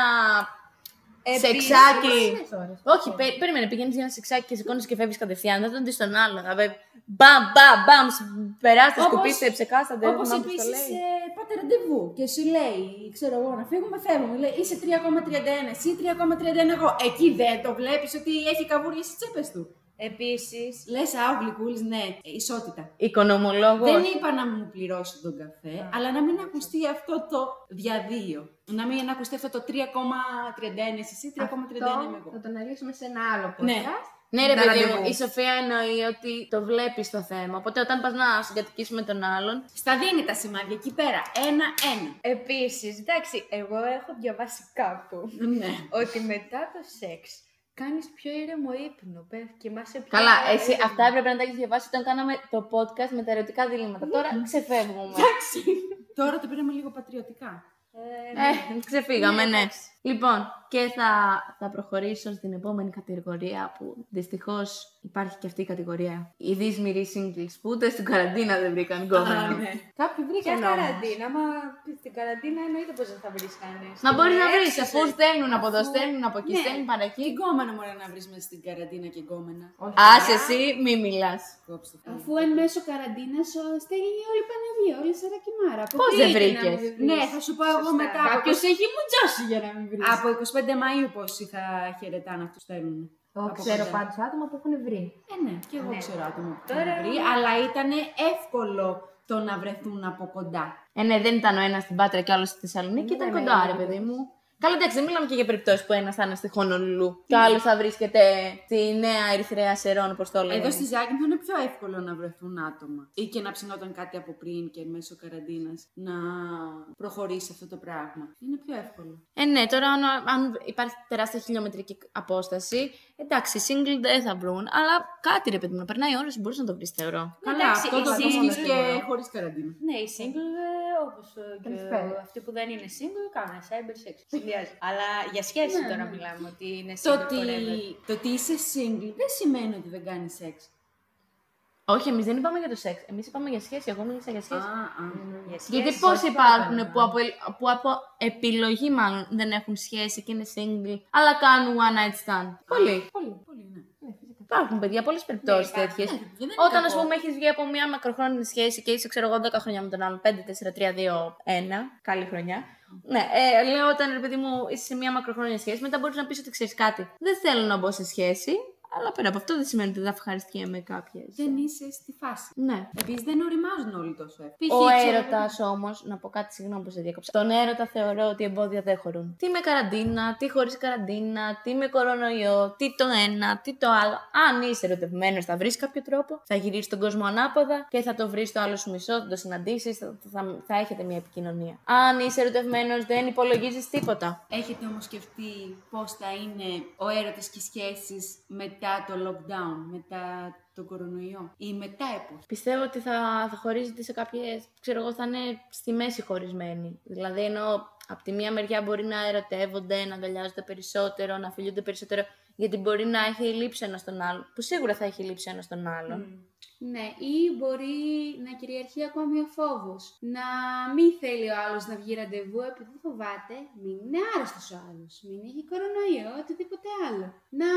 Επίσης, Σεξάκι. Πολλές ώρες. Όχι, πέ- περίμενε, πηγαίνεις για ένα σεξάκι και σηκώνεις και φεύγεις κατευθείαν. Δεν τον δεις τον άλλο. Θα βε- Μπαμ, μπαμ, μπαμ. σ- Περάστε, Όπως- σκουπίστε, ψεκάσατε. δεν Όπως θυμάμαι πώς το επίση λέει. πάτε ραντεβού και σου λέει, ξέρω εγώ, να φύγουμε, φεύγουμε. Λέει είσαι 3,31, εσύ 3,31 εγώ. Εκεί δεν το βλέπεις ότι έχει καβούρια στι τσέπες του. Επίσης, Λες, άου γλυκούλης, ναι, ε, ισότητα. Οικονομολόγος. Δεν είπα να μου πληρώσει τον καφέ, αλλά να μην ακουστεί αυτό το διαδύο. Να μην ακουστεί αυτό το 3,31 εσύ, 3,31 είμαι εγώ. θα το αναλύσουμε σε ένα άλλο podcast. Ναι. Ναι, ρε Τα παιδί ραντεβού. μου, η Σοφία εννοεί ότι το βλέπεις το θέμα. Οπότε όταν πας να συγκατοικήσει με τον άλλον. Στα δίνει τα σημάδια εκεί πέρα. Ένα-ένα. επίσης, εντάξει, εγώ έχω διαβάσει κάπου Ναι. ότι μετά το σεξ κάνεις πιο ήρεμο ύπνο, πέφτει και κοιμάσαι πιο Καλά, ήρεμα. εσύ αυτά έπρεπε να τα έχεις διαβάσει όταν κάναμε το podcast με τα ερωτικά διλήμματα. Τώρα ξεφεύγουμε. Τώρα το πήραμε λίγο πατριωτικά. Ε, ξεφύγαμε, ναι. Λοιπόν, και θα, θα προχωρήσω στην επόμενη κατηγορία που δυστυχώς υπάρχει και αυτή η κατηγορία. Οι δύσμηροι singles που ούτε στην καραντίνα δεν βρήκαν γκόμενο. ναι. Κάποιοι Ποια βρήκαν όμως. καραντίνα, μα στην καραντίνα εννοείται πως δεν θα βρεις κανείς. Μα μπορεί να βρεις, Έξω αφού σε- στέλνουν από εδώ, στέλνουν από εκεί, Ναι. στέλνουν παρά Και εκεί. γκόμενα μπορεί να βρεις μέσα στην καραντίνα και γκόμενα. Όχι, Άσε εσύ, μη μιλάς. Κόψτε. Αφού εν μέσω καραντίνας στέλνει όλη η Παναγία, όλη η Σαρακιμάρα. Πώς δεν βρήκες; Ναι, θα σου πω εγώ μετά. από Κάποιος έχει μουτζώσει για να μην βρει. Από 25 Μαΐου πόσοι θα χαιρετάνε αυτούς στέλνουν. Εγώ Από ξέρω κοντά. πάντως άτομα που έχουν βρει. Ε, ναι, και εγώ Ναι. ξέρω άτομα που Τώρα- έχουν βρει, αλλά ήταν εύκολο το να βρεθούν από κοντά. Ε, ναι, δεν ήταν ο ένας στην Πάτρα και ο άλλος στη Θεσσαλονίκη, ήταν Ναι, κοντά, ναι, ρε ναι. παιδί μου. Καλά, εντάξει, δεν μιλάμε και για περιπτώσεις που ένας θα είναι στη Χονολουλού και ο άλλος θα βρίσκεται στη Νέα Ερυθρέα Σερών, όπως το λένε. Εδώ στη Ζάκη είναι πιο εύκολο να βρεθούν άτομα. Ή και να ψινόταν κάτι από πριν και μέσω καραντίνας να προχωρήσει αυτό το πράγμα. Είναι πιο εύκολο. Ε, ναι, τώρα αν, αν υπάρχει τεράστια χιλιομετρική απόσταση, εντάξει, single δεν θα βρουν, αλλά κάτι ρε παιδί μου, να περνάει η ώρα σου μπορείς να το βρεις, θεωρώ. Καλά, εντάξει, αυτό το οι βρίσκεις single- και χωρίς καραντίνα. Ναι, οι single, όπως και Καλησπέρα. αυτοί που δεν είναι single, κάνουν cyber sex. Συνδυάζει. Αλλά για σχέση τώρα μιλάμε ότι είναι Το single ότι, forever. το ότι είσαι single δεν σημαίνει ότι δεν κάνει σεξ. Όχι, εμείς δεν είπαμε για το σεξ. Εμείς είπαμε για σχέση. Εγώ μίλησα για σχέση. Για Γιατί σχέση. πόσοι υπάρχουν που από, που από επιλογή μάλλον δεν έχουν σχέση και είναι single, αλλά κάνουν one night stand. Πολύ. Πολύ, πολύ, ναι. Υπάρχουν παιδιά, πολλές περιπτώσεις Ναι, τέτοιες. δεν είναι Όταν, ας κακό. πούμε, έχεις βγει από μια μακροχρόνια σχέση και είσαι, ξέρω εγώ, 10 χρόνια με τον άλλον, 5, 4, 3, 2, 1. Καλή χρονιά. Ναι, ε, λέω όταν ρε παιδί μου είσαι σε μια μακροχρόνια σχέση, μετά μπορείς να πεις ότι ξέρεις κάτι. Δεν θέλω να μπω σε σχέση, αλλά πέρα από αυτό δεν σημαίνει ότι δεν θα ευχαριστιέμαι κάποιες. Δεν είσαι στη φάση. Ναι. Επίσης δεν οριμάζουν όλοι τόσο εύκολα. Ο Π.χ. ξέρω- έρωτας όμως, να πω κάτι, συγγνώμη που σε διάκοψα. Τον έρωτα θεωρώ ότι εμπόδια δεν χωρούν. Τι με καραντίνα, τι χωρίς καραντίνα, τι με κορονοϊό, τι το ένα, τι το άλλο. Αν είσαι ερωτευμένος, θα βρεις κάποιο τρόπο, θα γυρίσεις τον κόσμο ανάποδα και θα το βρεις το άλλο σου μισό, θα το συναντήσεις, θα, θα, θα έχετε μια επικοινωνία. Αν είσαι ερωτευμένος, δεν υπολογίζεις τίποτα. Έχετε όμως σκεφτεί πώς θα είναι ο έρωτας και οι σχέσεις μετά το lockdown, μετά το κορονοϊό ή μετά έπως. Πιστεύω ότι θα, θα χωρίζεται σε κάποιες, ξέρω εγώ, θα είναι στη μέση χωρισμένοι. Δηλαδή, ενώ από τη μία μεριά μπορεί να ερωτεύονται, να αγκαλιάζονται περισσότερο, να φιλούνται περισσότερο, γιατί μπορεί να έχει λείψει ένας τον άλλον. Που σίγουρα θα έχει λείψει ένας τον άλλον. Ναι, ή μπορεί να κυριαρχεί ακόμη ο φόβος. Να μην θέλει ο άλλος να βγει ραντεβού επειδή φοβάται μην είναι άρρωστος ο άλλος, μην έχει κορονοϊό, οτιδήποτε άλλο. Να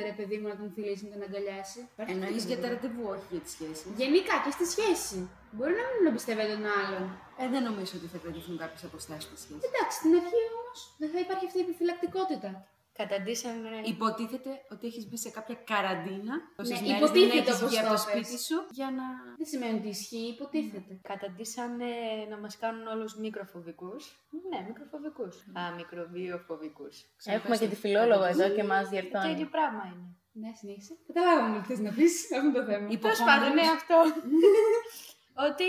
συχαίνεται ρε παιδί μου να τον φιλήσει, να τον αγκαλιάσει. Υπάρχει Εννοείς αυτό για το τα πράγμα. ραντεβού, όχι για τη σχέση. Γενικά και στη σχέση. Μπορεί να μην εμπιστεύεται τον άλλον. Ε, δεν νομίζω ότι θα κρατηθούν κάποιες αποστάσεις στη σχέση. Εντάξει, στην αρχή όμως δεν θα υπάρχει αυτή η επιφυλακτικότητα. Καταντήσανε. Υποτίθεται ότι έχεις μπει σε κάποια καραντίνα. Τόσες Ναι, μέρες υποτίθεται δεν έχεις όπως βγει από το το σπίτι πες. σου για να... Δεν σημαίνει ότι ισχύει, υποτίθεται. Καταντήσανε να μας κάνουν όλους μικροφοβικούς. Ναι, μικροφοβικούς. Α, μικροβιοφοβικούς. Έχουμε και τη φιλόλογο εδώ και μας Το ίδιο διορθώνει. πράγμα είναι. Ναι, συνέχισε. Καταλάβαμε τι θες να πεις αυτό το θέμα. Τέλος πάντων, ναι, αυτό. Ότι,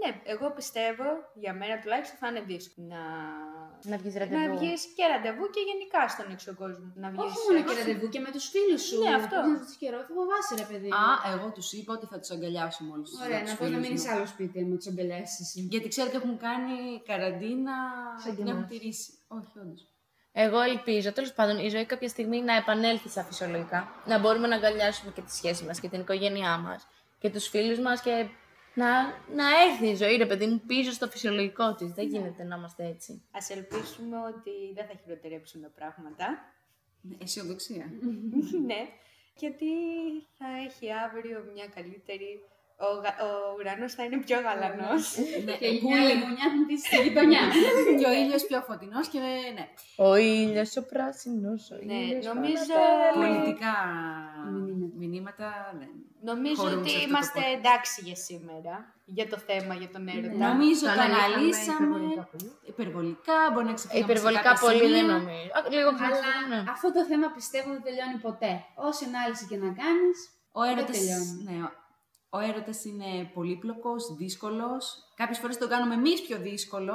ναι, εγώ πιστεύω, για μένα τουλάχιστον θα είναι δύσκολο να, Να βγεις να ραντεβού. βγεις και ραντεβού και γενικά στον έξω κόσμο. Να βγεις Όχι μόνο έξω. και ραντεβού και με τους φίλους σου. Ναι, αυτό. Που είναι καιρό, θα φοβάσαι, ρε παιδί. μου. Α, εγώ τους είπα ότι θα τους αγκαλιάσουμε όλους τους Ωραία, τους να πω να φίλους μείνεις μου. άλλο σπίτι με τους αγκαλιάσεις εσύ. Γιατί ξέρω ότι έχουν κάνει καραντίνα Σαν και την έχουν εμάς. τηρήσει. Όχι, όντως. Εγώ ελπίζω τέλος πάντων η ζωή κάποια στιγμή να επανέλθει στα φυσιολογικά. Να μπορούμε να αγκαλιάσουμε και τη σχέση μας και την οικογένειά μας και τους φίλους μας και να, να έρθει η ζωή, ρε παιδί μου, πίσω στο φυσιολογικό της. Δεν γίνεται να είμαστε έτσι. Ας ελπίσουμε ότι δεν θα χειροτερέψουν τα πράγματα. Ναι, Αισιοδοξία. ναι, γιατί θα έχει αύριο μια καλύτερη ο, γα- ο ουρανός θα είναι πιο γαλανός. Ναι, Και η που μια είναι λεμονιά θα πει στη γειτονιά. και ο ήλιος πιο φωτεινός και ναι, Ο ήλιος ο πράσινος, ο Ναι, ήλιος νομίζω- Πανατέλη. πολιτικά Μηνύματα. μηνύματα δεν. Νομίζω χωρούν ότι σε αυτό το είμαστε podcast. εντάξει για σήμερα, για το θέμα, για τον έρωτα. Νομίζω Το το αναλύσαμε αναλύσαμε υπερβολικά πολύ. υπερβολικά, μπορεί να ξεφύγαμε σε Υπερβολικά κάποια πολύ σημεία. δεν νομίζω. Α, Λίγο Αλλά χρειάζεται, ναι. αυτό το θέμα πιστεύω δεν τελειώνει ποτέ. Όση ανάλυση και να κάνεις, Ο έρωτας, τελειώνει. ναι, ο- ο έρωτας είναι πολύπλοκος, δύσκολος. Κάποιες φορές το κάνουμε εμείς πιο δύσκολο.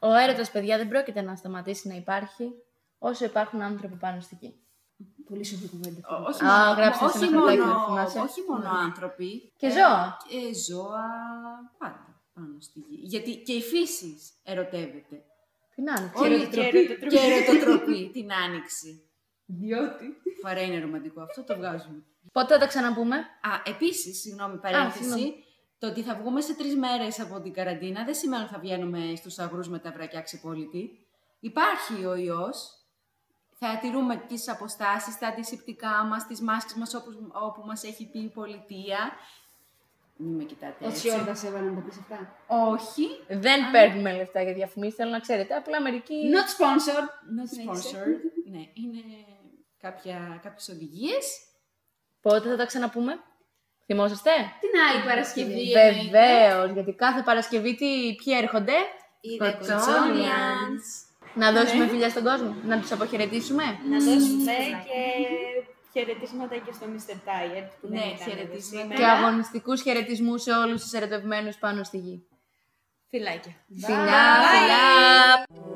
Ο έρωτας, παιδιά, δεν πρόκειται να σταματήσει να υπάρχει όσο υπάρχουν άνθρωποι πάνω στη γη. πολύ σοφή κουβέντα. Ό- Όχι Α, μόνο, γράψτε όχι σε ένα χαρτάκι, μόνο, δεν θυμάσαι. όχι μόνο άνθρωποι. Και ε, ζώα. Και ζώα, πάντα πάνω στη γη. Γιατί και η φύση ερωτεύεται. Την άνοιξη. Όλη Και και ερωτοτροπή την άνοιξη. Διότι. Παρά είναι ρομαντικό αυτό, το βγάζουμε. Πότε θα τα ξαναπούμε. Α, επίσης, συγγνώμη, παρένθεση. συγγνώμη. το ότι θα βγούμε σε τρεις μέρες από την καραντίνα δεν σημαίνει ότι θα βγαίνουμε στους αγρούς με τα βρακιά ξεπόλυτη. Υπάρχει ο ιός. Θα τηρούμε τις αποστάσεις, τα αντισηπτικά μας, τις μάσκες μας όπου, όπου μας έχει πει η πολιτεία. Μην με κοιτάτε Όση έτσι. ώρα θα σε έβαλε να τα πει αυτά. Όχι. Δεν παίρνουμε λεφτά για διαφημίσεις, θέλω να ξέρετε. Απλά μερικοί. Not sponsored. Not Συνέχισε. sponsored. ναι, είναι κάποια, κάποιες οδηγίες. Πότε θα τα ξαναπούμε; Θυμόσαστε; Την άλλη Παρασκευή. εννοείται. Βεβαίως, γιατί κάθε Παρασκευή τι, ποιοι έρχονται; Οι Κοτσόνιανς. Να δώσουμε φιλιά στον κόσμο, να τους αποχαιρετήσουμε. Να δώσουμε και χαιρετίσματα και στο Mr. Tired που Ναι, δεν ήταν εδώ χαιρετίσματα. σήμερα. Και αγωνιστικούς χαιρετισμούς σε όλους τους ερωτευμένους πάνω στη γη. Φιλάκια. Φιλιά, φιλιά!